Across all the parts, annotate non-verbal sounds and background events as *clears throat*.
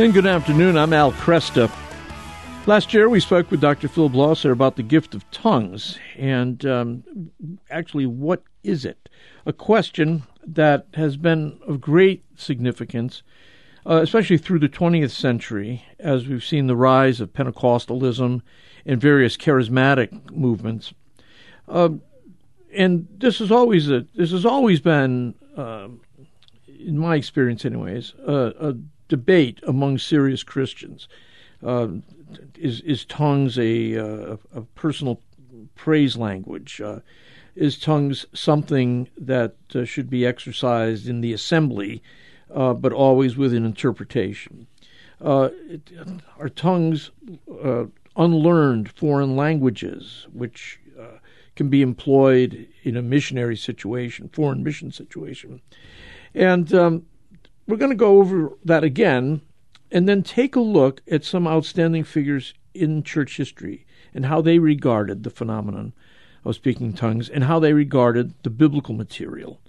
And good afternoon. I'm Al Kresta. Last year, we spoke with Dr. Phil Blosser about the gift of tongues. And um, actually, what is it? A question that has been of great significance, uh, especially through the 20th century, as we've seen the rise of Pentecostalism and various charismatic movements. Uh, and this is always a, this has always been, uh, in my experience, anyways, a debate among serious Christians. Uh, is is tongues a, uh, a personal praise language? Uh, is tongues something that uh, should be exercised in the assembly, uh, but always with an interpretation? It, are tongues unlearned foreign languages, which can be employed in a missionary situation, foreign mission situation? And um, we're going to go over that again and then take a look at some outstanding figures in church history and how they regarded the phenomenon of speaking tongues and how they regarded the biblical material.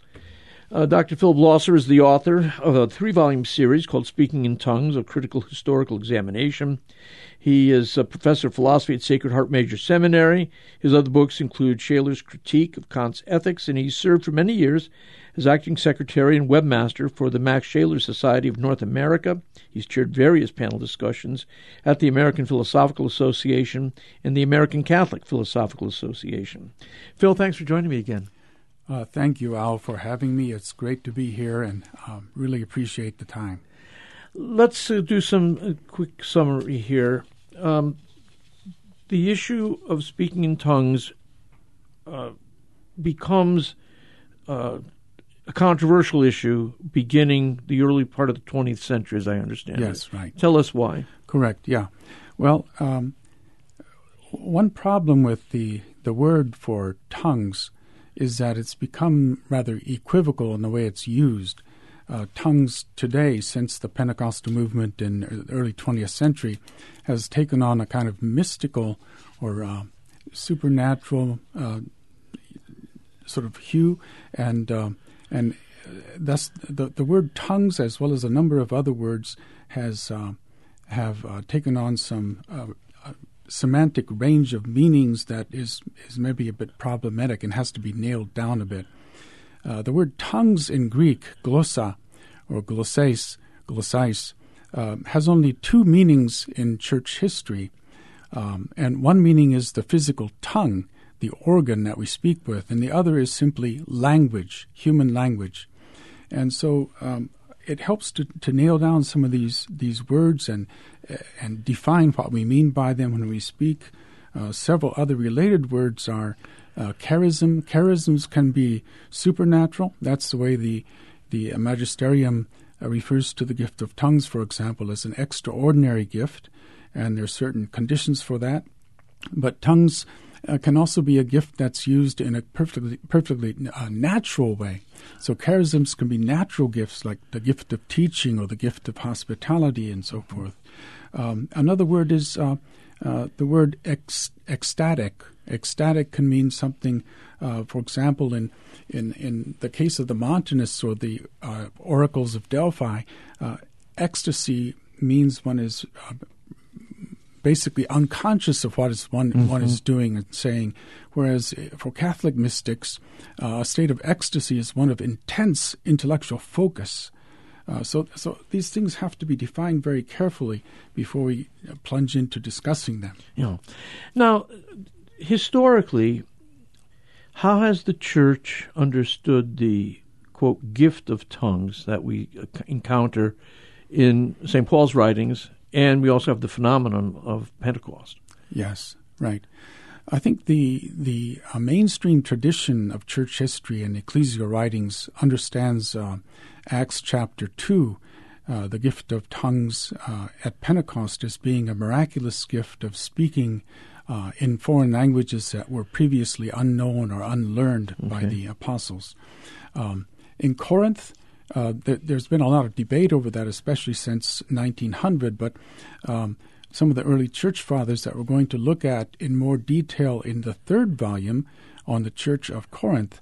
Uh, Dr. Phil Blosser is the author of a three volume series called Speaking in Tongues, a critical historical examination. He is a professor of philosophy at Sacred Heart Major Seminary. His other books include Scheler's Critique of Kant's Ethics, and he served for many years as acting secretary and webmaster for the Max Scheler Society of North America. He's chaired various panel discussions at the American Philosophical Association and the American Catholic Philosophical Association. Phil, thanks for joining me again. Uh, thank you, Al, for having me. It's great to be here and um, really appreciate the time. Let's uh, do some uh, quick summary here. Um, the issue of speaking in tongues uh, becomes uh, a controversial issue beginning the early part of the 20th century, as I understand yes, it. Yes, right. Tell us why. Correct, yeah. Well, um, one problem with the, the word for tongues is that it's become rather equivocal in the way it's used. Uh, tongues today, since the Pentecostal movement in the early 20th century, has taken on a kind of mystical or uh, supernatural uh, sort of hue, and uh, and thus the the word tongues, as well as a number of other words, has uh, have uh, taken on some semantic range of meanings that is, is maybe a bit problematic and has to be nailed down a bit. Uh, the word tongues in Greek, glossa or glosses, glossais, uh, has only two meanings in church history. Um, and one meaning is the physical tongue, the organ that we speak with, and the other is simply language, human language. And so um, it helps to, to nail down some of these these words and and define what we mean by them when we speak. Uh, several other related words are uh, charism. Charisms can be supernatural. That's the way the the magisterium uh, refers to the gift of tongues, for example, as an extraordinary gift, and there are certain conditions for that. But tongues uh, can also be a gift that's used in a perfectly perfectly uh, natural way. So charisms can be natural gifts like the gift of teaching or the gift of hospitality and so forth. Um, another word is uh, uh, the word ec- ecstatic. Ecstatic can mean something, uh, for example, in, in, in the case of the Montanists or the uh, oracles of Delphi, ecstasy means one is basically unconscious of what is one, mm-hmm. one is doing and saying. Whereas for Catholic mystics, uh, a state of ecstasy is one of intense intellectual focus. Uh, so, so these things have to be defined very carefully before we plunge into discussing them. Yeah. Now, historically, how has the church understood the quote gift of tongues that we encounter in St. Paul's writings, and we also have the phenomenon of Pentecost? Yes, right. I think the the uh, mainstream tradition of church history and ecclesial writings understands uh, Acts chapter 2, uh, the gift of tongues uh, at Pentecost, as being a miraculous gift of speaking uh, in foreign languages that were previously unknown or unlearned okay. by the apostles. Um, in Corinth, uh, th- there's been a lot of debate over that, especially since 1900, but um, some of the early church fathers that we're going to look at in more detail in the third volume on the Church of Corinth,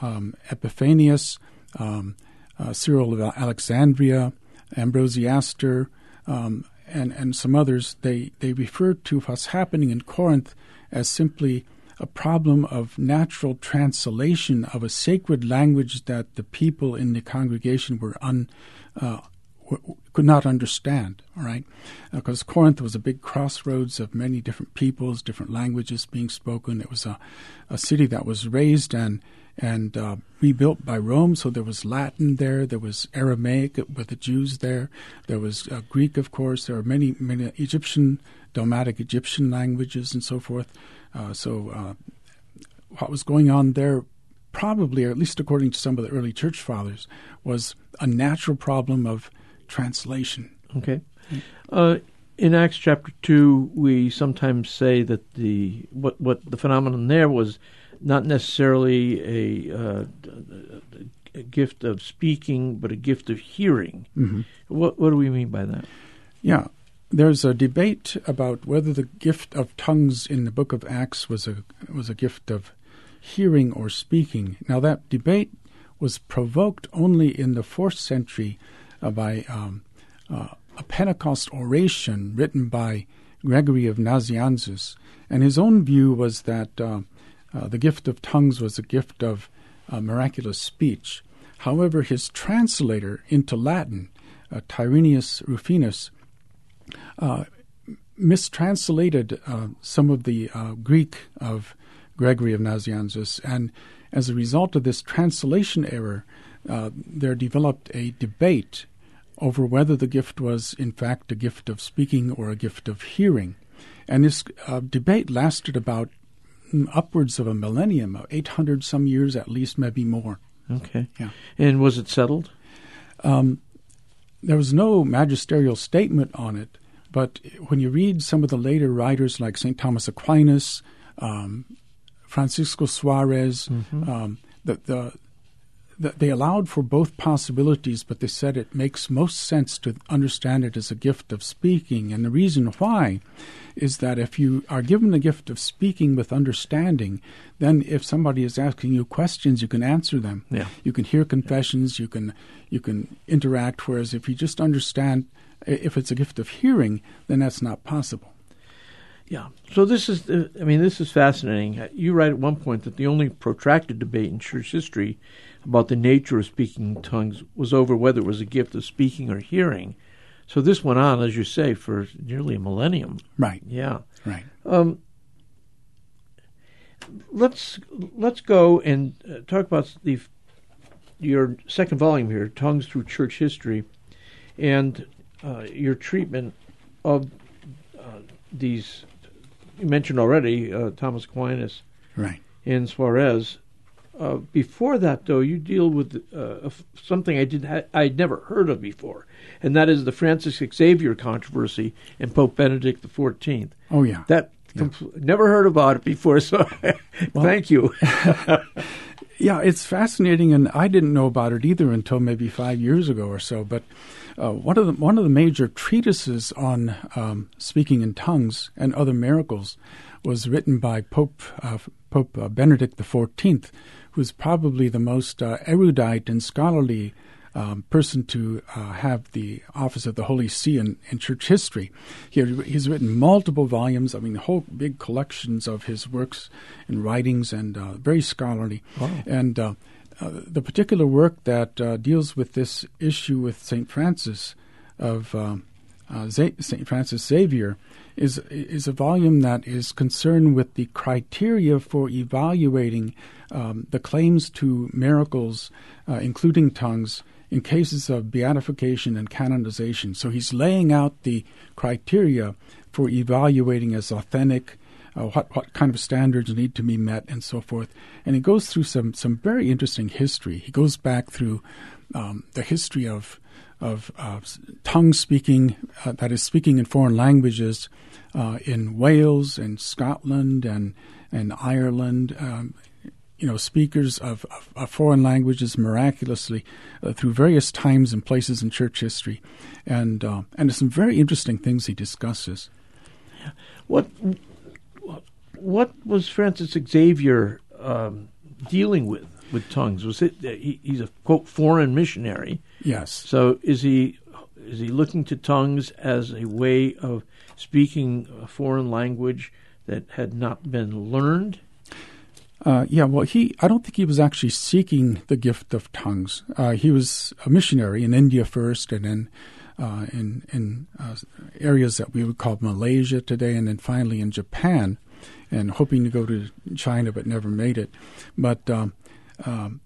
um, Epiphanius, um, uh, Cyril of Alexandria, Ambrosiaster, um, and and some others, they they refer to what's happening in Corinth as simply a problem of natural translation of a sacred language that the people in the congregation were un, uh, could not understand. All right, because uh, Corinth was a big crossroads of many different peoples, different languages being spoken. It was a, a city that was raised and and uh, rebuilt by Rome. So there was Latin there, there was Aramaic with the Jews there, there was uh, Greek, of course. There are many many Egyptian, Demotic Egyptian languages and so forth. Uh, so uh, what was going on there probably, or at least according to some of the early church fathers, was a natural problem of translation. Okay. Uh, in Acts chapter two, we sometimes say that the what what the phenomenon there was not necessarily a, uh, a gift of speaking, but a gift of hearing. Mm-hmm. What what do we mean by that? Yeah, there's a debate about whether the gift of tongues in the book of Acts was a was a gift of hearing or speaking. Now that debate was provoked only in the fourth century uh, by um, uh, a Pentecost oration written by Gregory of Nazianzus, and his own view was that uh, uh the gift of tongues was a gift of uh, miraculous speech. However, his translator into Latin, uh, Tyrannius Rufinus, mistranslated some of the Greek of Gregory of Nazianzus, and as a result of this translation error, uh, there developed a debate over whether the gift was, in fact, a gift of speaking or a gift of hearing. And this uh, debate lasted about mm, upwards of a millennium, 800 some years at least, maybe more. Okay. Yeah. And was it settled? Um, there was no magisterial statement on it, but when you read some of the later writers like St. Thomas Aquinas, um, Francisco Suarez, mm-hmm. um, the, the, the, they allowed for both possibilities, but they said it makes most sense to understand it as a gift of speaking. And the reason why is that if you are given the gift of speaking with understanding, then if somebody is asking you questions, you can answer them. Yeah. You can hear confessions. You can you can interact. Whereas if you just understand, if it's a gift of hearing, then that's not possible. Yeah. So this is, uh, I mean, this is fascinating. Uh, you write at one point that the only protracted debate in church history about the nature of speaking tongues was over whether it was a gift of speaking or hearing. So this went on, as you say, for nearly a millennium. Right. Yeah. Right. Um, let's let's go and uh, talk about the your second volume here, Tongues Through Church History, and uh, your treatment of uh, these you mentioned already uh, Thomas Aquinas, right, and Suarez. Uh, before that, though, you deal with uh, something I did ha- I'd never heard of before, and that is the Francis Xavier controversy and Pope Benedict XIV. Oh yeah, that yeah. Compl- never heard about it before. So *laughs* well, thank you. *laughs* *laughs* yeah, it's fascinating, and I didn't know about it either until maybe five years ago or so. But uh, one of the one of the major treatises on um, speaking in tongues and other miracles was written by Pope uh, Pope uh, Benedict XIV, who's probably the most uh, erudite and scholarly um, person to uh, have the office of the Holy See in, in church history. He, he's written multiple volumes, I mean, whole big collections of his works and writings, and uh, very scholarly. Wow. And uh, the particular work that uh, deals with this issue with St. Francis of uh, uh St. Francis Xavier is is a volume that is concerned with the criteria for evaluating um, the claims to miracles, uh, including tongues, in cases of beatification and canonization. So he's laying out the criteria for evaluating as authentic uh, what what kind of standards need to be met, and so forth. And he goes through some some very interesting history. He goes back through um, the history of of uh, tongue speaking, uh, that is speaking in foreign languages, uh, in Wales and Scotland and and Ireland. Um, you know, speakers of, of, of, foreign languages miraculously uh, through various times and places in church history, and uh, and some very interesting things he discusses. What what was Francis Xavier um, dealing with with tongues? Was it he, he's a quote foreign missionary? Yes. So is he is he looking to tongues as a way of speaking a foreign language that had not been learned? Uh, yeah, well, he I don't think he was actually seeking the gift of tongues. Uh, he was a missionary in India first, and then uh, in in uh, areas that we would call Malaysia today, and then finally in Japan, and hoping to go to China, but never made it. But um, um,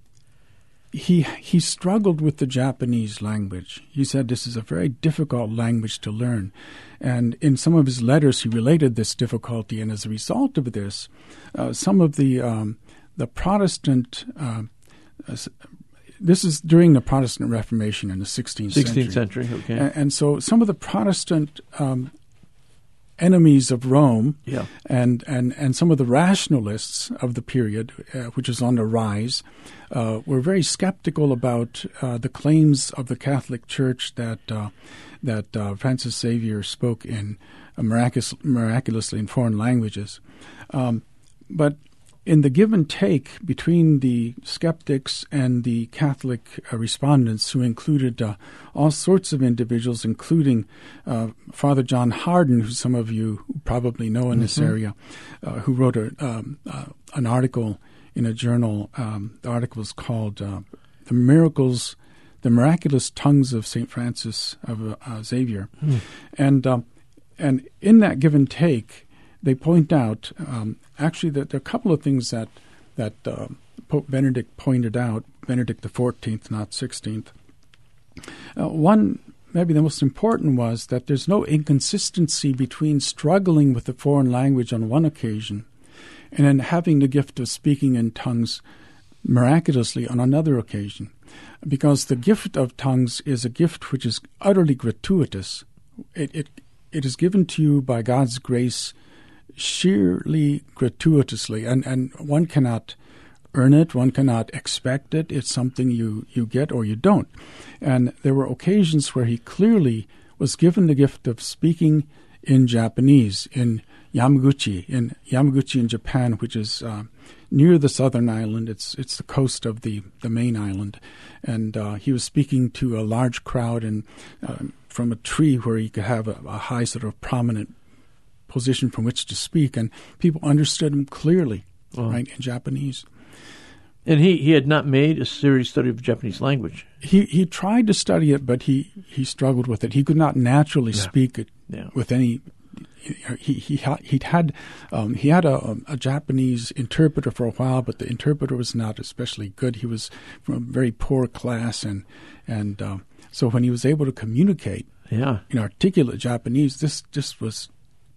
he he struggled with the Japanese language. He said this is a very difficult language to learn, and in some of his letters he related this difficulty. And as a result of this, uh, some of the um, the Protestant uh, this is during the Protestant Reformation in the 16th, 16th century. century okay. And, and, so some of the Protestant um, enemies of Rome yeah. and, and, and some of the rationalists of the period, uh, which is on the rise, uh, were very skeptical about uh, the claims of the Catholic Church that uh, that uh, Francis Xavier spoke in uh, miraculous, miraculously in foreign languages. Um, but in the give and take between the skeptics and the Catholic uh, respondents, who included uh, all sorts of individuals, including uh, Father John Hardon, who some of you probably know in mm-hmm. this area, uh, who wrote a, um, uh, an article in a journal. Um, the article is called uh, "The Miracles." The miraculous tongues of Saint Francis of Xavier, mm. and um, and in that give and take, they point out um, actually that there are a couple of things that that uh, Pope Benedict pointed out, Benedict the Fourteenth, not Sixteenth. Uh, one, maybe the most important, was that there's no inconsistency between struggling with the foreign language on one occasion and then having the gift of speaking in tongues miraculously on another occasion. Because the gift of tongues is a gift which is utterly gratuitous. It, it, it is given to you by God's grace sheerly gratuitously, and, and one cannot earn it, one cannot expect it. It's something you, you get or you don't. And there were occasions where he clearly was given the gift of speaking in Japanese in Yamaguchi, in Yamaguchi in Japan, which is uh, near the southern island. It's it's the coast of the, the main island, and uh, he was speaking to a large crowd and uh, from a tree where he could have a, a high sort of prominent position from which to speak, and people understood him clearly, right, in Japanese. And he, he had not made a serious study of Japanese language. He he tried to study it, but he, he struggled with it. He could not naturally yeah. speak it yeah. with any. He he he had um, he had a, a, Japanese interpreter for a while, but the interpreter was not especially good. He was from a very poor class, and and um, so when he was able to communicate, yeah, in articulate Japanese, this just was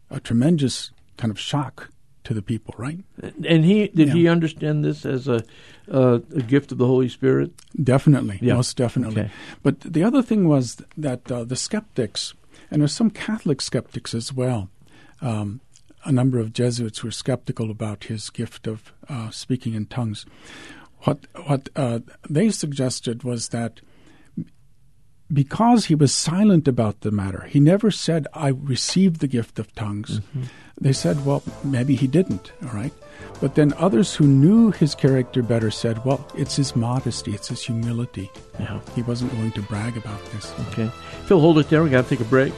a tremendous kind of shock to the people, right? And he did yeah. he understand this as a, a gift of the Holy Spirit? Definitely, yeah. most definitely. Okay. But the other thing was that uh, the skeptics, and there's some Catholic skeptics as well. Um, a number of Jesuits were skeptical about his gift of uh, speaking in tongues. What what uh, they suggested was that because he was silent about the matter, he never said, I received the gift of tongues. Mm-hmm. They said, well, maybe he didn't, all right? But then others who knew his character better said, well, it's his modesty, it's his humility. Yeah. He wasn't going to brag about this. Okay. Phil, hold it there. we got to take a break.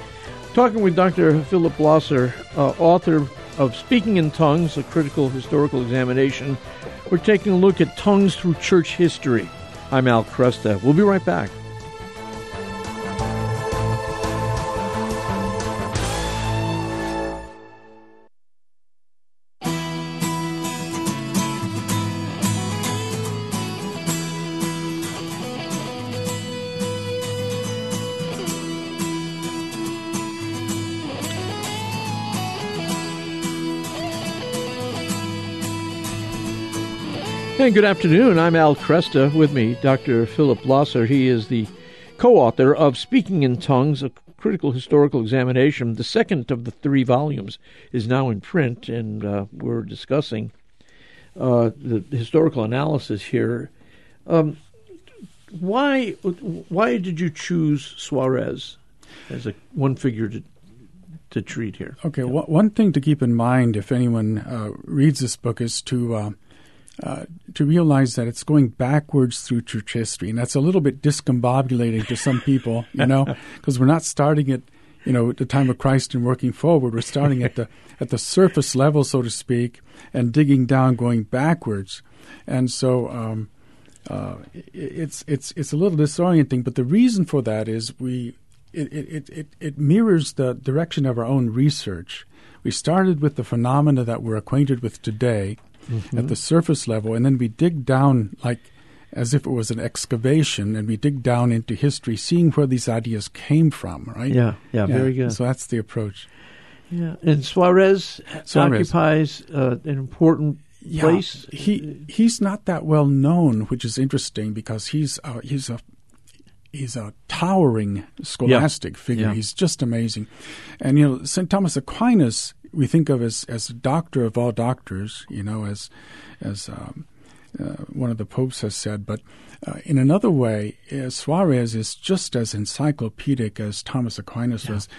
Talking with Dr. Philip Blosser, uh, author of Speaking in Tongues, a critical historical examination. We're taking a look at tongues through church history. I'm Al Kresta. We'll be right back. And good afternoon. I'm Al Kresta. With me, Dr. Philip Blosser. He is the co author of Speaking in Tongues, a critical historical examination. The second of the three volumes is now in print, and uh, we're discussing uh, the historical analysis here. Um, why, why did you choose Suarez as a one figure to to treat here? Okay, yeah. one thing to keep in mind if anyone uh, reads this book is to uh, to realize that it's going backwards through church history, and that's a little bit discombobulating to some people, you know, *laughs* because we're not starting at you know at the time of Christ and working forward. We're starting at the *laughs* at the surface level, so to speak, and digging down, going backwards, and so. Um, uh, it's it's it's a little disorienting, but the reason for that is we it, it, it, it mirrors the direction of our own research. We started with the phenomena that we're acquainted with today mm-hmm. at the surface level, and then we dig down like as if it was an excavation, and we dig down into history, seeing where these ideas came from. Right? Yeah, yeah, yeah. very good. So that's the approach. Yeah, and Suarez, Suarez. occupies uh, an important yeah, place. He he's not that well known, which is interesting because he's uh, he's a he's a towering scholastic yeah. figure. Yeah. He's just amazing. And you know, St. Thomas Aquinas we think of as as a doctor of all doctors, you know, as as um, uh, one of the popes has said. But uh, in another way, uh, Suarez is just as encyclopedic as Thomas Aquinas yeah. was.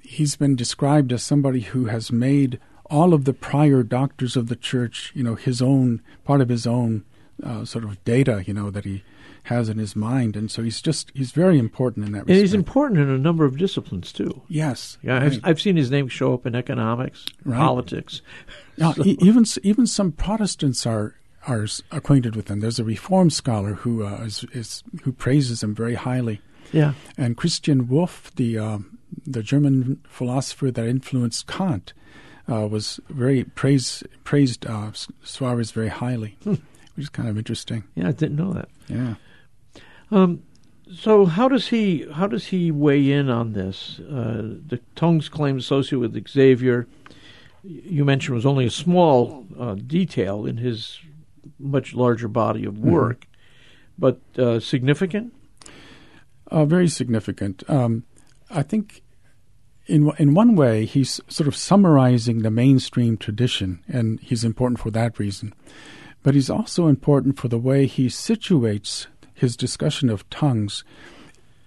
He's been described as somebody who has made all of the prior doctors of the church, you know, his own part of his own uh, sort of data, you know, that he has in his mind, and so he's just he's very important in that. Respect. And he's important in a number of disciplines too. Yes, yeah, right. I've, I've, seen his name show up in economics, right. politics. Now, *laughs* so. even even some Protestants are are acquainted with him. There's a Reform scholar who uh, is, is, who praises him very highly. Yeah, and Christian Wolff, the um, the German philosopher that influenced Kant, uh, was very praised praised uh, Suarez very highly, hmm. which is kind of interesting. Yeah, I didn't know that. Yeah. Um, so how does he how does he weigh in on this? Uh, the tongues claim associated with Xavier, you mentioned, was only a small uh, detail in his much larger body of mm-hmm. work, mm-hmm. but uh, significant. Uh, very significant. Um, I think, in in one way, he's sort of summarizing the mainstream tradition, and he's important for that reason. But he's also important for the way he situates his discussion of tongues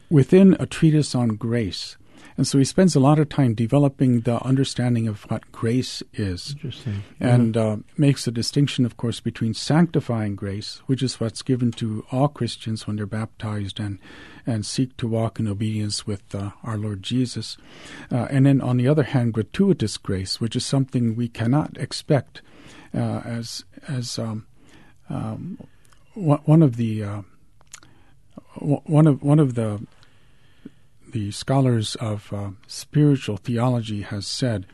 within a treatise on grace. And so he spends a lot of time developing the understanding of what grace is. Interesting. And uh, makes a distinction, of course, between sanctifying grace, which is what's given to all Christians when they're baptized and, and seek to walk in obedience with uh, our Lord Jesus. Uh, and then, on the other hand, gratuitous grace, which is something we cannot expect uh, as, as um, um, one of the uh, one of one of the the scholars of uh, spiritual theology has said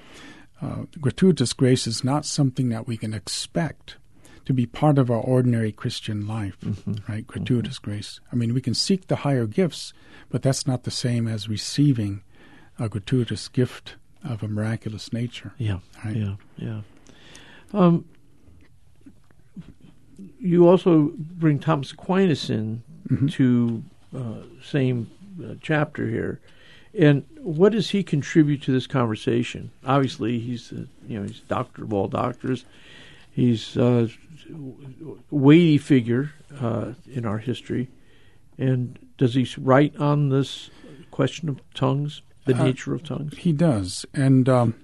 uh, gratuitous grace is not something that we can expect to be part of our ordinary Christian life, mm-hmm. right? Gratuitous mm-hmm. grace. I mean, we can seek the higher gifts, but that's not the same as receiving a gratuitous gift of a miraculous nature. Yeah, right? yeah, yeah. Um, you also bring Thomas Aquinas in mm-hmm. to uh, same uh, chapter here. And what does he contribute to this conversation? Obviously, he's a, you know he's doctor of all doctors. He's a weighty figure uh, in our history. And does he write on this question of tongues, the uh, nature of tongues? He does, and um,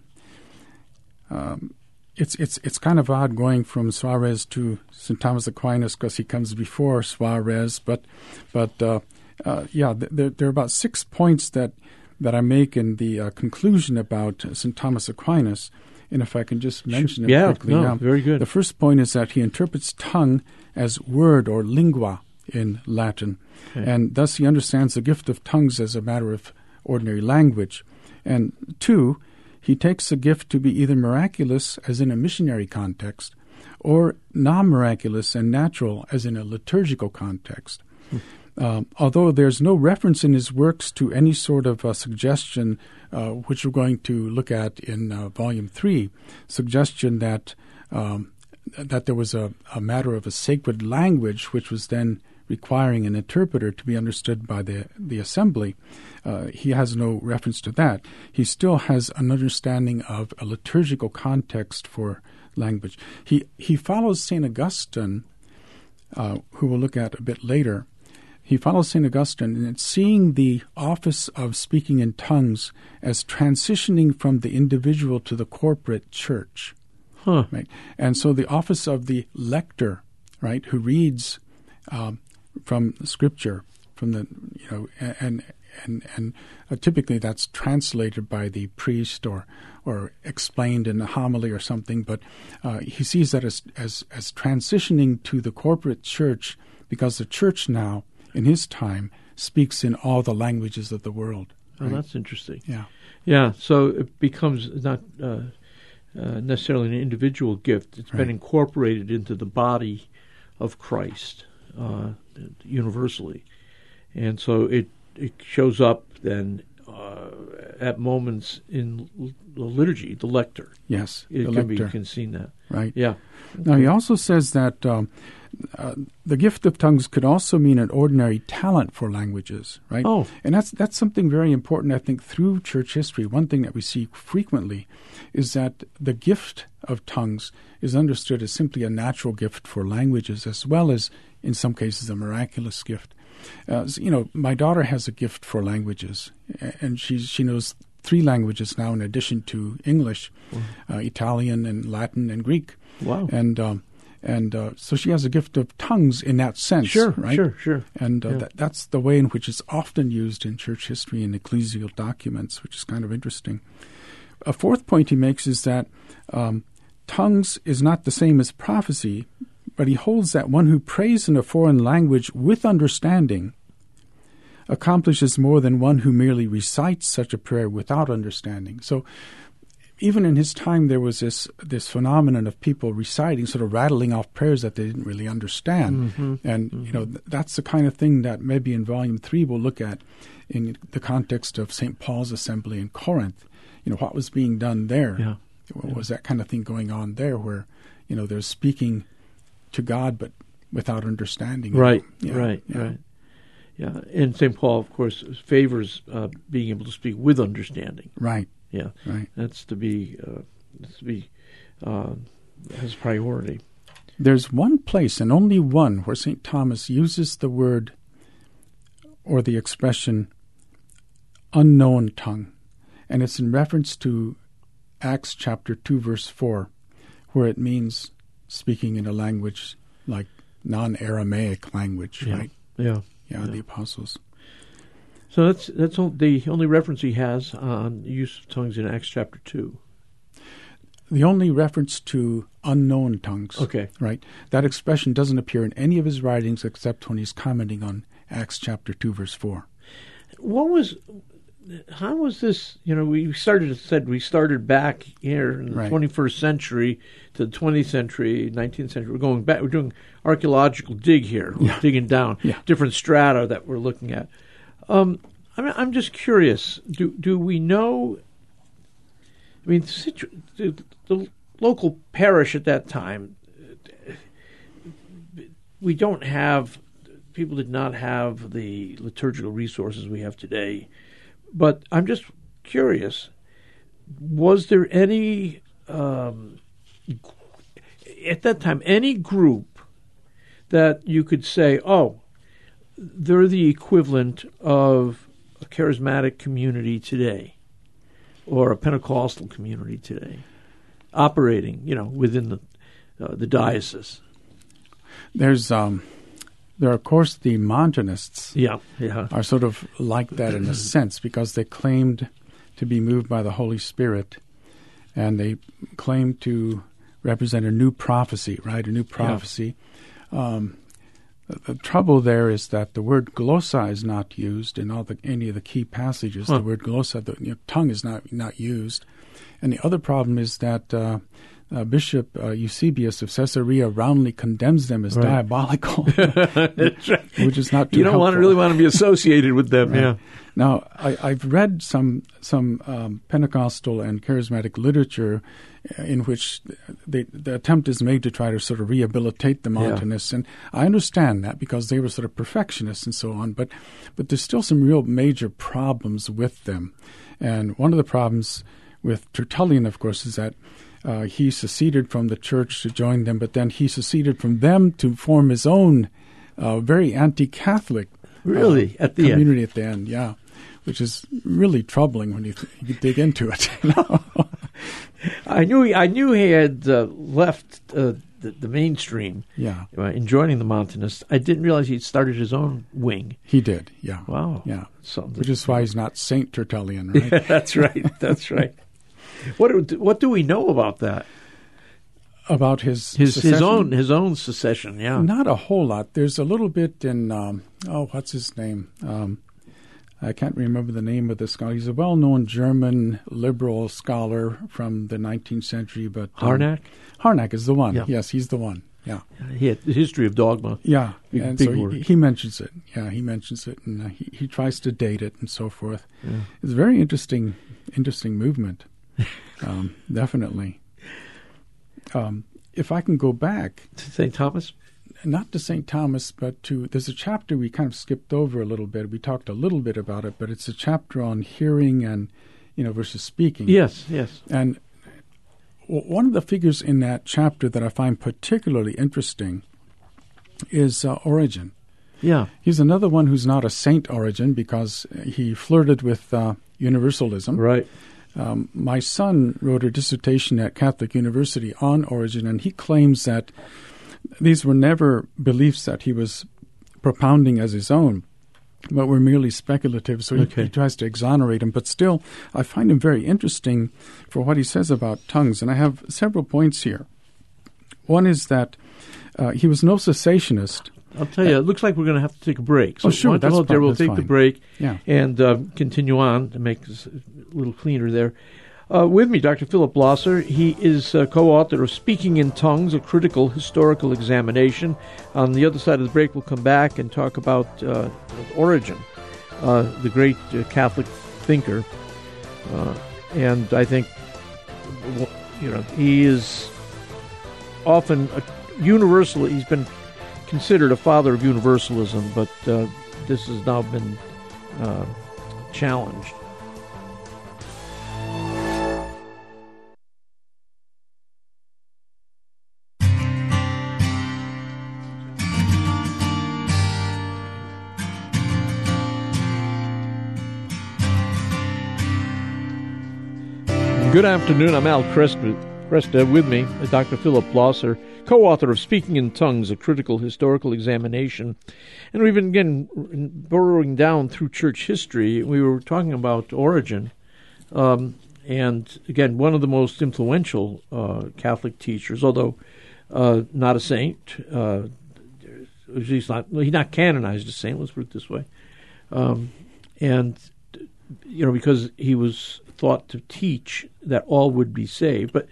um, it's it's it's kind of odd going from Suarez to St. Thomas Aquinas because he comes before Suarez, but but uh, uh, yeah, there, there are about six points that that I make in the uh, conclusion about St. Thomas Aquinas. And if I can just mention it yeah, quickly, no, very good. The first point is that he interprets tongue as word or lingua in Latin, okay. and thus he understands the gift of tongues as a matter of ordinary language. And two, he takes the gift to be either miraculous, as in a missionary context, or non miraculous and natural, as in a liturgical context. Hmm. Um, although there's no reference in his works to any sort of uh, suggestion, uh, which we're going to look at in uh, Volume 3, suggestion that um, that there was a, a, matter of a sacred language which was then requiring an interpreter to be understood by the, the assembly. Uh, he has no reference to that. He still has an understanding of a liturgical context for language. He, he follows St. Augustine, uh, who we'll look at a bit later. He follows St. Augustine in seeing the office of speaking in tongues as transitioning from the individual to the corporate church. Huh. Right, and so the office of the lector, right, who reads um, from Scripture, from the you know, and and and uh, typically that's translated by the priest or or explained in a homily or something. But uh, he sees that as as as transitioning to the corporate church because the church now in his time speaks in all the languages of the world. Oh, right? that's interesting. Yeah. Yeah, so it becomes not uh, uh, necessarily an individual gift. It's been incorporated into the body of Christ uh, universally, and so it it shows up then uh, at moments in the liturgy. The lector, Yes. it can be lector. can seen that. Right. Yeah, Now, he also says that um, uh, the gift of tongues could also mean an ordinary talent for languages, right? Oh. And that's, that's something very important, I think, through church history. One thing that we see frequently is that the gift of tongues is understood as simply a natural gift for languages, as well as, in some cases, a miraculous gift. Uh, you know, my daughter has a gift for languages, and she, she knows three languages now in addition to English, uh, Italian and Latin and Greek wow. and um, and uh, so she has a gift of tongues in that sense. Sure, right? sure, sure. And uh, Yeah. that, that's the way in which it's often used in church history and ecclesial documents, which is kind of interesting. A fourth point he makes is that um, tongues is not the same as prophecy, but he holds that one who prays in a foreign language with understanding accomplishes more than one who merely recites such a prayer without understanding. So even in his time, there was this this phenomenon of people reciting, sort of rattling off prayers that they didn't really understand, mm-hmm. and you know th- that's the kind of thing that maybe in Volume Three we'll look at in the context of St. Paul's assembly in Corinth. You know what was being done there. Yeah. What Was that kind of thing going on there, where you know they're speaking to God but without understanding? Right, Yeah, right, yeah. right. Yeah, and St. Paul, of course, favors uh, being able to speak with understanding. Right, Yeah, right. that's to be uh, that's to be uh, has priority. There's one place and only one where St. Thomas uses the word or the expression unknown tongue, and it's in reference to Acts chapter 2, verse 4, where it means speaking in a language like non Aramaic language, Yeah. right? Yeah. Yeah, Yeah. the apostles. So that's that's all, the only reference he has on use of tongues in Acts chapter two. The only reference to unknown tongues. Okay. Right? That expression doesn't appear in any of his writings except when he's commenting on Acts chapter 2, verse 4. What was how was this? You know, we started said we started back here in the Right. 21st century to the 20th century, 19th century. We're going back. We're doing archaeological dig here. We're Yeah. digging down Yeah. different strata that we're looking at. Um, I'm, I'm just curious. Do do we know? I mean, situ- the, the local parish at that time. We don't have. People did not have the liturgical resources we have today. But I'm just curious. Was there any um, at that time any group that you could say, oh, they're the equivalent of a charismatic community today or a Pentecostal community today, operating, you know, within the uh, the diocese. There's, um, there are, of course, the Montanists Yeah, yeah, are sort of like that in a *clears throat* sense because they claimed to be moved by the Holy Spirit and they claimed to represent a new prophecy, right? A new prophecy. Um, the, the trouble there is that the word glossa is not used in all the any of the key passages. Huh. The word glossa, the you know, tongue, is not not used. And the other problem is that uh, uh, Bishop uh, Eusebius of Caesarea roundly condemns them as Right. diabolical, *laughs* *laughs* which is not You don't want to really want to be associated with them. Right. Yeah. Now, I, I've read some some um, Pentecostal and charismatic literature uh, in which the, the attempt is made to try to sort of rehabilitate the Yeah. Montanists, and I understand that because they were sort of perfectionists and so on. But but there's still some real major problems with them, and one of the problems with Tertullian, of course, is that. Uh, he seceded from the church to join them, but then he seceded from them to form his own uh, very anti-Catholic Really? uh, At the end? community at the end, yeah, which is really troubling when you, th- you dig into it. *laughs* you know? I knew he, I knew he had uh, left uh, the, the, mainstream. Yeah, uh, in joining the Montanists. I didn't realize he'd started his own wing. He did. Yeah. Wow. Yeah. Something. Which is why he's not Saint Tertullian, *laughs* right? Yeah, that's right. That's right. What what do we know about that? About his his his own his own secession, yeah. Not a whole lot. There's a little bit in um, oh, what's his name? Um, I can't remember the name of the scholar. He's a well-known German liberal scholar from the 19th century. But um, Harnack. Harnack is the one. Yeah. Yes, he's the one. Yeah. He had the history of dogma. Yeah, big, and big so he, he, mentions it. Yeah, he mentions it, and uh, he, he tries to date it and so forth. Yeah. It's a very interesting, interesting movement. *laughs* um, definitely. Um, if I can go back to St. Thomas, not to St. Thomas, but to there's a chapter we kind of skipped over a little bit. We talked a little bit about it, but it's a chapter on hearing and you know versus speaking. Yes, yes. And one of the figures in that chapter that I find particularly interesting is uh, Origen. Yeah, he's another one who's not a saint Origen because he flirted with uh, universalism. Right. Um, my son wrote a dissertation at Catholic University on Origen, and he claims that these were never beliefs that he was propounding as his own, but were merely speculative. So okay. he, he, tries to exonerate him. But still, I find him very interesting for what he says about tongues. And I have several points here. One is that uh, he was no cessationist. I'll tell you, it looks like we're going to have to take a break. So oh, sure. That's there. We'll take fine. the break yeah. and uh, continue on to make this a little cleaner there. Uh, with me, Dr. Philip Blosser. He is uh, co author of Speaking in Tongues, a critical historical examination. On the other side of the break, we'll come back and talk about uh, Origen, uh, the great uh, Catholic thinker. Uh, and I think, you know, he is often a universal, he's been considered a father of universalism, but uh, this has now been uh, challenged. Good afternoon. I'm Al Kresta. Kresta with me, Dr. Philip Blosser, co-author of Speaking in Tongues, a critical historical examination. And we've been again burrowing down through church history. We were talking about Origen, um, and again, one of the most influential uh, Catholic teachers, although uh, not a saint. Uh, he's not he's not canonized a saint. Let's put it this way. Um, and you know, because he was thought to teach that all would be saved. But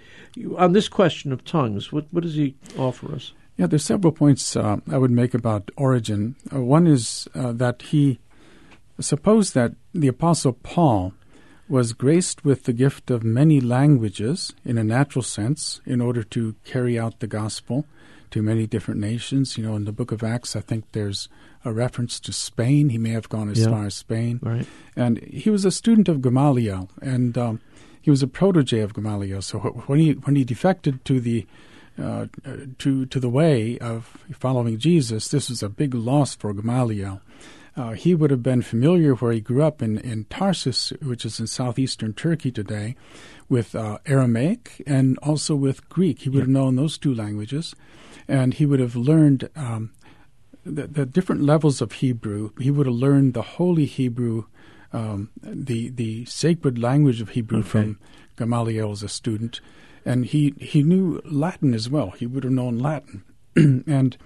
on this question of tongues, what, what does he offer us? Yeah, there's several points uh, I would make about Origen. Uh, one is uh, that he supposed that the Apostle Paul was graced with the gift of many languages in a natural sense in order to carry out the gospel to many different nations. You know, in the book of Acts, I think there's a reference to Spain. He may have gone as yeah. far as Spain. Right. And he was a student of Gamaliel, and um, he was a protege of Gamaliel. So when he when he defected to the uh, to to the way of following Jesus, this was a big loss for Gamaliel. Uh, he would have been familiar where he grew up in, in Tarsus, which is in southeastern Turkey today, with uh, Aramaic and also with Greek. He would have known those two languages, and he would have learned um, the, the, different levels of Hebrew. He would have learned the Holy Hebrew, um, the the sacred language of Hebrew okay. from Gamaliel as a student, and he he knew Latin as well. He would have known Latin, *clears throat* and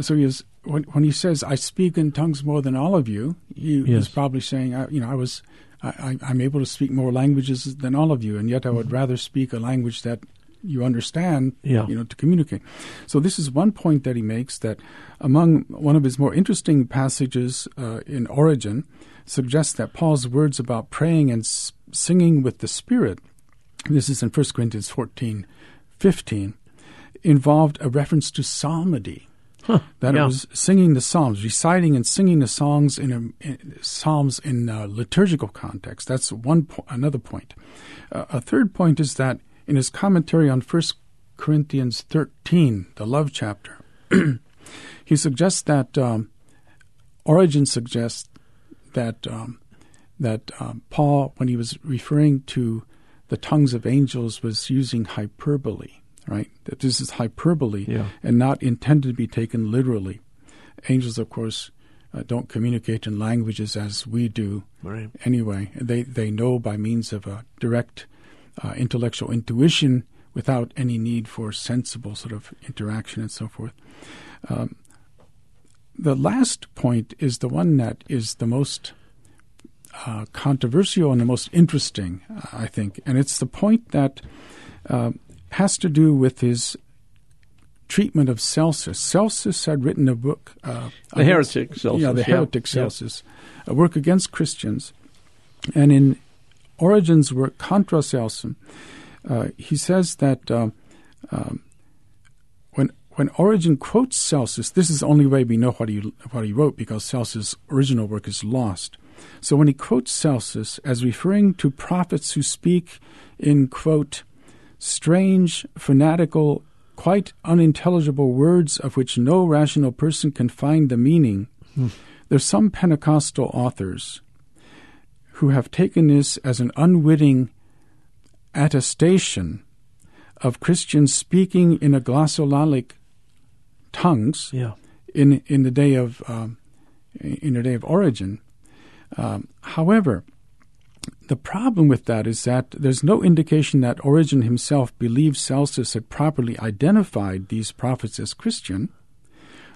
so he is when, when he says, "I speak in tongues more than all of you," he yes. was probably saying, I, "You know, I was." I, am able to speak more languages than all of you, and yet I would mm-hmm. rather speak a language that you understand, yeah. you know, to communicate. So this is one point that he makes that among one of his more interesting passages uh, in Origen suggests that Paul's words about praying and s- singing with the Spirit, this is in 1 Corinthians 14, 15, involved a reference to psalmody. Huh, that yeah. it was singing the psalms, reciting and singing the songs in, a, in psalms in a liturgical context. That's one po- another point. Uh, a third point is that in his commentary on 1 Corinthians 13, the love chapter, *clears throat* he suggests that um, Origen suggests that um, that um, Paul, when he was referring to the tongues of angels was using hyperbole, right? That this is hyperbole Yeah. and not intended to be taken literally. Angels, of course, uh, don't communicate in languages as we do Right. anyway. They they know by means of a direct uh, intellectual intuition without any need for sensible sort of interaction and so forth. Um, the last point is the one that is the most uh, controversial and the most interesting, uh, I think, and it's the point that uh, has to do with his treatment of Celsus. Celsus had written a book, uh, The heretic Celsus, yeah, the heretic yeah. Celsus, a work against Christians, and in Origen's work Contra Celsum, uh, he says that um, um, when when Origen quotes Celsus, this is the only way we know what he what he wrote because Celsus' original work is lost. So when he quotes Celsus as referring to prophets who speak in quote strange, fanatical, quite unintelligible words of which no rational person can find the meaning, there's some Pentecostal authors who have taken this as an unwitting attestation of Christians speaking in a glossolalic tongues Yeah. in in the day of um, in the day of Origen. Um, however, the problem with that is that there's no indication that Origen himself believed Celsus had properly identified these prophets as Christian,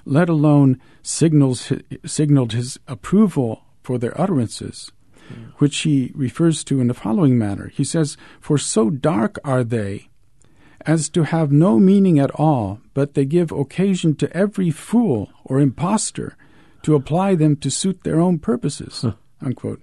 let alone signals signaled his approval for their utterances, hmm. which he refers to in the following manner. He says, "For so dark are they." As to have no meaning at all, but they give occasion to every fool or impostor to apply them to suit their own purposes. Unquote.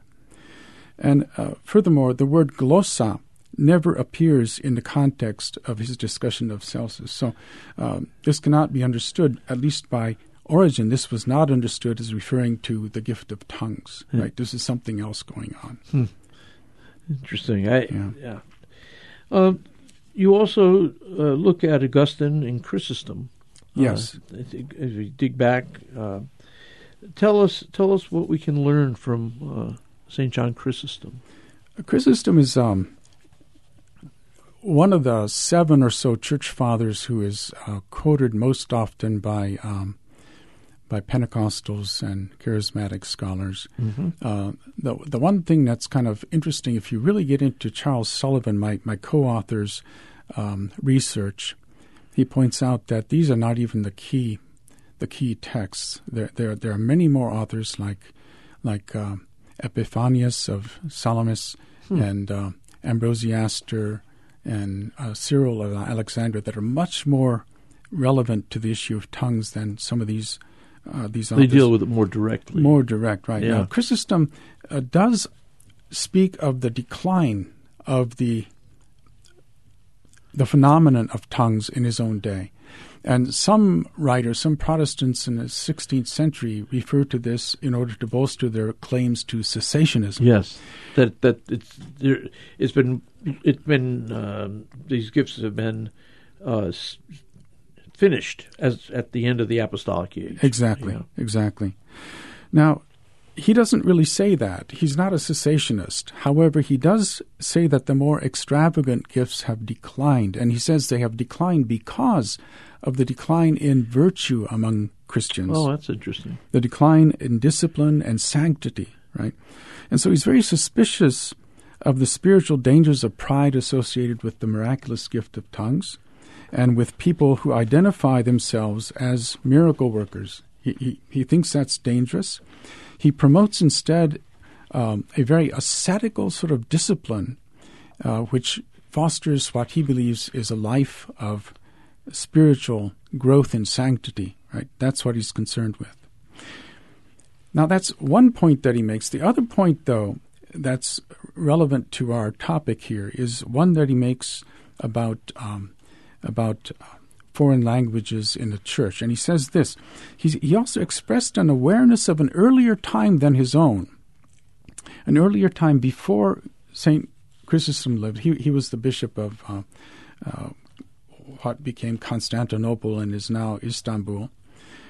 And uh, furthermore, the word glossa never appears in the context of his discussion of Celsus. So um, this cannot be understood, at least by Origen. This was not understood as referring to the gift of tongues. Right? This is something else going on. Interesting. I, Yeah. yeah. Um, you also uh, look at Augustine and Chrysostom. Uh, Yes. I think as we dig back, uh, tell us tell us what we can learn from Saint John Chrysostom. Chrysostom is um, one of the seven or so church fathers who is uh, quoted most often by um, by Pentecostals and charismatic scholars. Uh, the the one thing that's kind of interesting, if you really get into Charles Sullivan, my my co-author's um, research, he points out that these are not even the key the key texts. There there there are many more authors like like uh, Epiphanius of Salamis and uh, Ambrosiaster and uh, Cyril of Alexandria that are much more relevant to the issue of tongues than some of these uh, these They deal with it more directly. More direct, right. Yeah. Now, Chrysostom uh, does speak of the decline of the the phenomenon of tongues in his own day. And some writers, some Protestants in the 16th century, refer to this in order to bolster their claims to cessationism. Yes, that that it's there. It's been it's been um, these gifts have been uh, finished as at the end of the apostolic age. Exactly, Yeah. exactly. Now, he doesn't really say that. He's not a cessationist. However, he does say that the more extravagant gifts have declined, and he says they have declined because of the decline in virtue among Christians, Oh, that's interesting. the decline in discipline and sanctity, right? And so he's very suspicious of the spiritual dangers of pride associated with the miraculous gift of tongues and with people who identify themselves as miracle workers. He, he, he thinks that's dangerous. He promotes instead um, a very ascetical sort of discipline, uh, which fosters what he believes is a life of spiritual growth in sanctity. Right? That's what he's concerned with. Now, that's one point that he makes. The other point, though, that's relevant to our topic here is one that he makes about um, about uh, foreign languages in the church, and he says this: he also expressed an awareness of an earlier time than his own, an earlier time before Saint Chrysostom lived. He he was the bishop of uh, uh, what became Constantinople and is now Istanbul,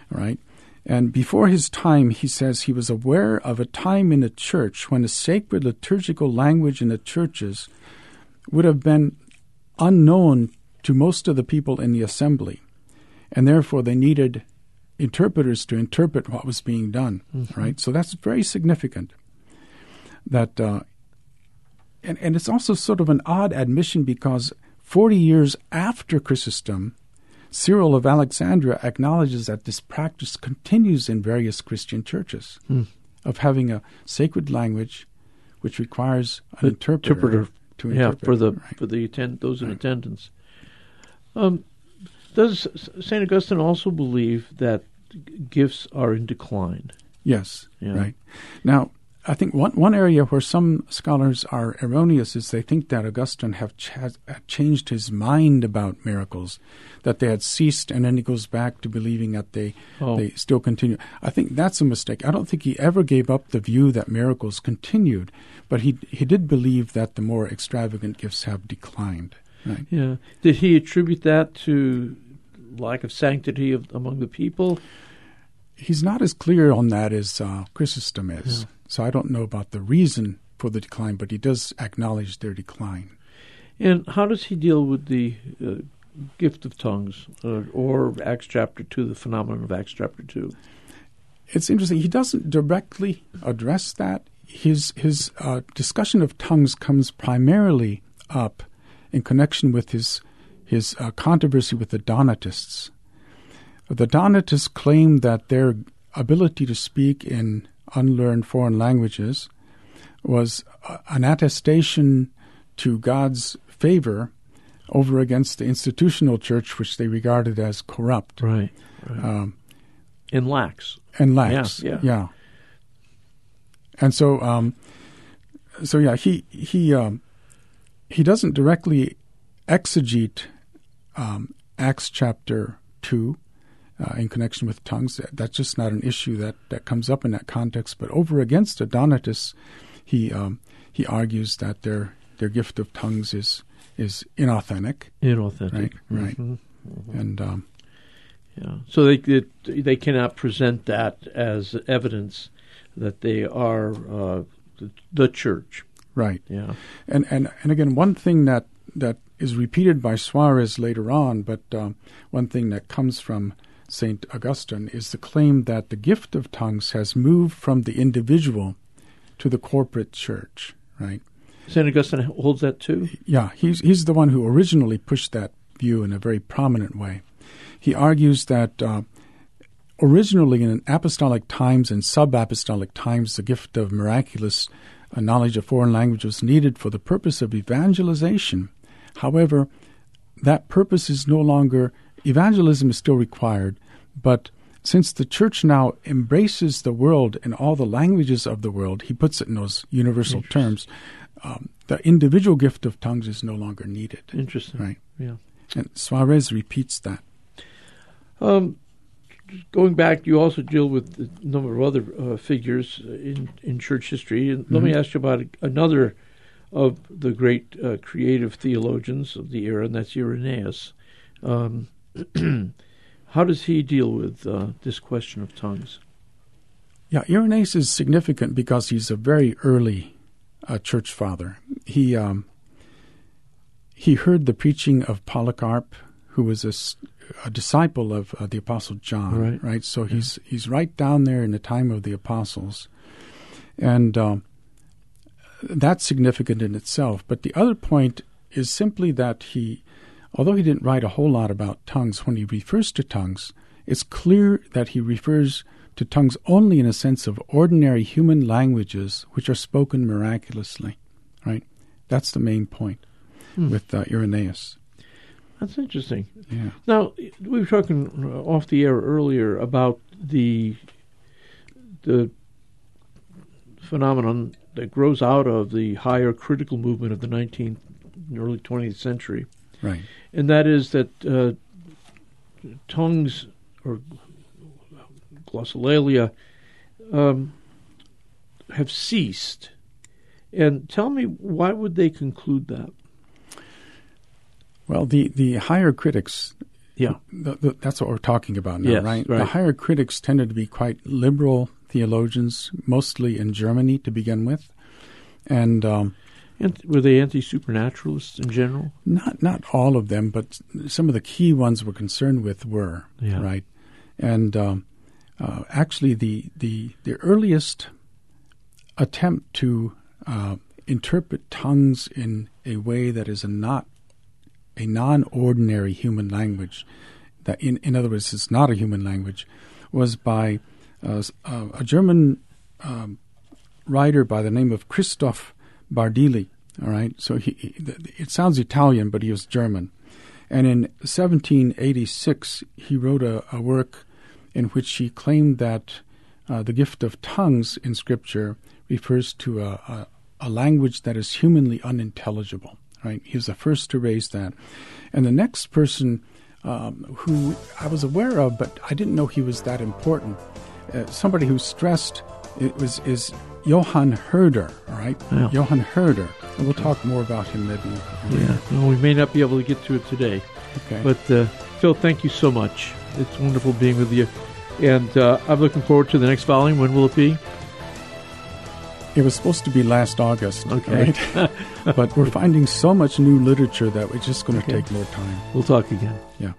right? And before his time, he says he was aware of a time in the church when the sacred liturgical language in the churches would have been unknown to most of the people in the assembly, and therefore they needed interpreters to interpret what was being done. Mm-hmm. Right, so that's very significant. That uh, and and it's also sort of an odd admission because forty years after Chrysostom, Cyril of Alexandria acknowledges that this practice continues in various Christian churches mm. of having a sacred language which requires an interpreter, interpreter, to yeah, for the right. for the attend those in right. attendance. Um, does Saint Augustine also believe that gifts are in decline? Yes, yeah. right. Now, I think one one area where some scholars are erroneous is they think that Augustine have ch- changed his mind about miracles, that they had ceased, and then he goes back to believing that they oh. they still continue. I think that's a mistake. I don't think he ever gave up the view that miracles continued, but he he did believe that the more extravagant gifts have declined. Right? Yeah. Did he attribute that to lack of sanctity of, among the people? He's not as clear on that as uh, Chrysostom is. Yeah. So I don't know about the reason for the decline, but he does acknowledge their decline. And how does he deal with the uh, gift of tongues uh, or Acts chapter 2, the phenomenon of Acts chapter 2? It's interesting. He doesn't directly address that. His, his uh, discussion of tongues comes primarily up in connection with his, his uh, controversy with the Donatists. The Donatists claimed that their ability to speak in unlearned foreign languages was an attestation to God's favor over against the institutional church, which they regarded as corrupt. Right. right. Um, and lax. And lax. Yeah. yeah. yeah. And so, um, so yeah, he he um, he doesn't directly exegete um, Acts chapter two, uh, in connection with tongues. That's just not an issue that, that comes up in that context. But over against the Donatists, he um, he argues that their their gift of tongues is is inauthentic. Inauthentic, right? Right, mm-hmm. Mm-hmm. and um, yeah, so they, they, they cannot present that as evidence that they are uh, the, the church. Right. Yeah. And and and again, one thing that that is repeated by Suarez later on, but um, one thing that comes from St. Augustine is the claim that the gift of tongues has moved from the individual to the corporate church, right? St. Augustine holds that too? Yeah, he's, he's the one who originally pushed that view in a very prominent way. He argues that uh, originally in apostolic times and sub apostolic times, the gift of miraculous uh, knowledge of foreign language was needed for the purpose of evangelization. However, that purpose is no longer evangelism is still required, but since the church now embraces the world and all the languages of the world, he puts it in those universal terms, um, the individual gift of tongues is no longer needed. Interesting. Right. Yeah. And Suarez repeats that. Um, going back, you also deal with a number of other uh, figures in, in church history. And mm-hmm. let me mm-hmm. ask you about another of the great uh, creative theologians of the era, and that's Irenaeus. Um, *clears throat* How does he deal with uh, this question of tongues? Yeah, Irenaeus is significant because he's a very early uh, church father. He um, he heard the preaching of Polycarp, who was a, a disciple of uh, the apostle John. Right. right? So yeah. he's he's right down there in the time of the apostles, and um, that's significant in itself. But the other point is simply that he Although he didn't write a whole lot about tongues, when he refers to tongues, it's clear that he refers to tongues only in a sense of ordinary human languages which are spoken miraculously. Right? That's the main point hmm. with uh, Irenaeus. That's interesting. Yeah. Now we were talking off the air earlier about the the phenomenon that grows out of the higher critical movement of the 19th early 20th century. Right. And that is that uh, tongues or glossolalia um, have ceased. And tell me, why would they conclude that? Well, the, the higher critics, yeah, the, the, that's what we're talking about now, yes, right? right? The higher critics tended to be quite liberal theologians, mostly in Germany to begin with, and um, And were they anti supernaturalists in general? Not not all of them, but some of the key ones we're concerned with were Yeah. right. And um, uh, actually, the, the the earliest attempt to uh, interpret tongues in a way that is not a non-ordinary human language, that in in other words, it's not a human language, was by uh, uh, a German um, writer by the name of Christoph Bardili. All right, so he, he, it sounds Italian, but he was German. And in 1786, he wrote a, a work in which he claimed that uh, the gift of tongues in Scripture refers to a, a, a language that is humanly unintelligible. Right? He was the first to raise that. And the next person um, who I was aware of, but I didn't know he was that important, uh, somebody who stressed it was is Johann Herder. All right. Johann Herder. And we'll talk more about him maybe. Yeah. Well, we may not be able to get to it today. Okay. But uh, Phil, thank you so much. It's wonderful being with you. And uh, I'm looking forward to the next volume. When will it be? It was supposed to be last August, Okay. right? *laughs* but we're finding so much new literature that it's just going to Okay. take more time. We'll talk again. Yeah.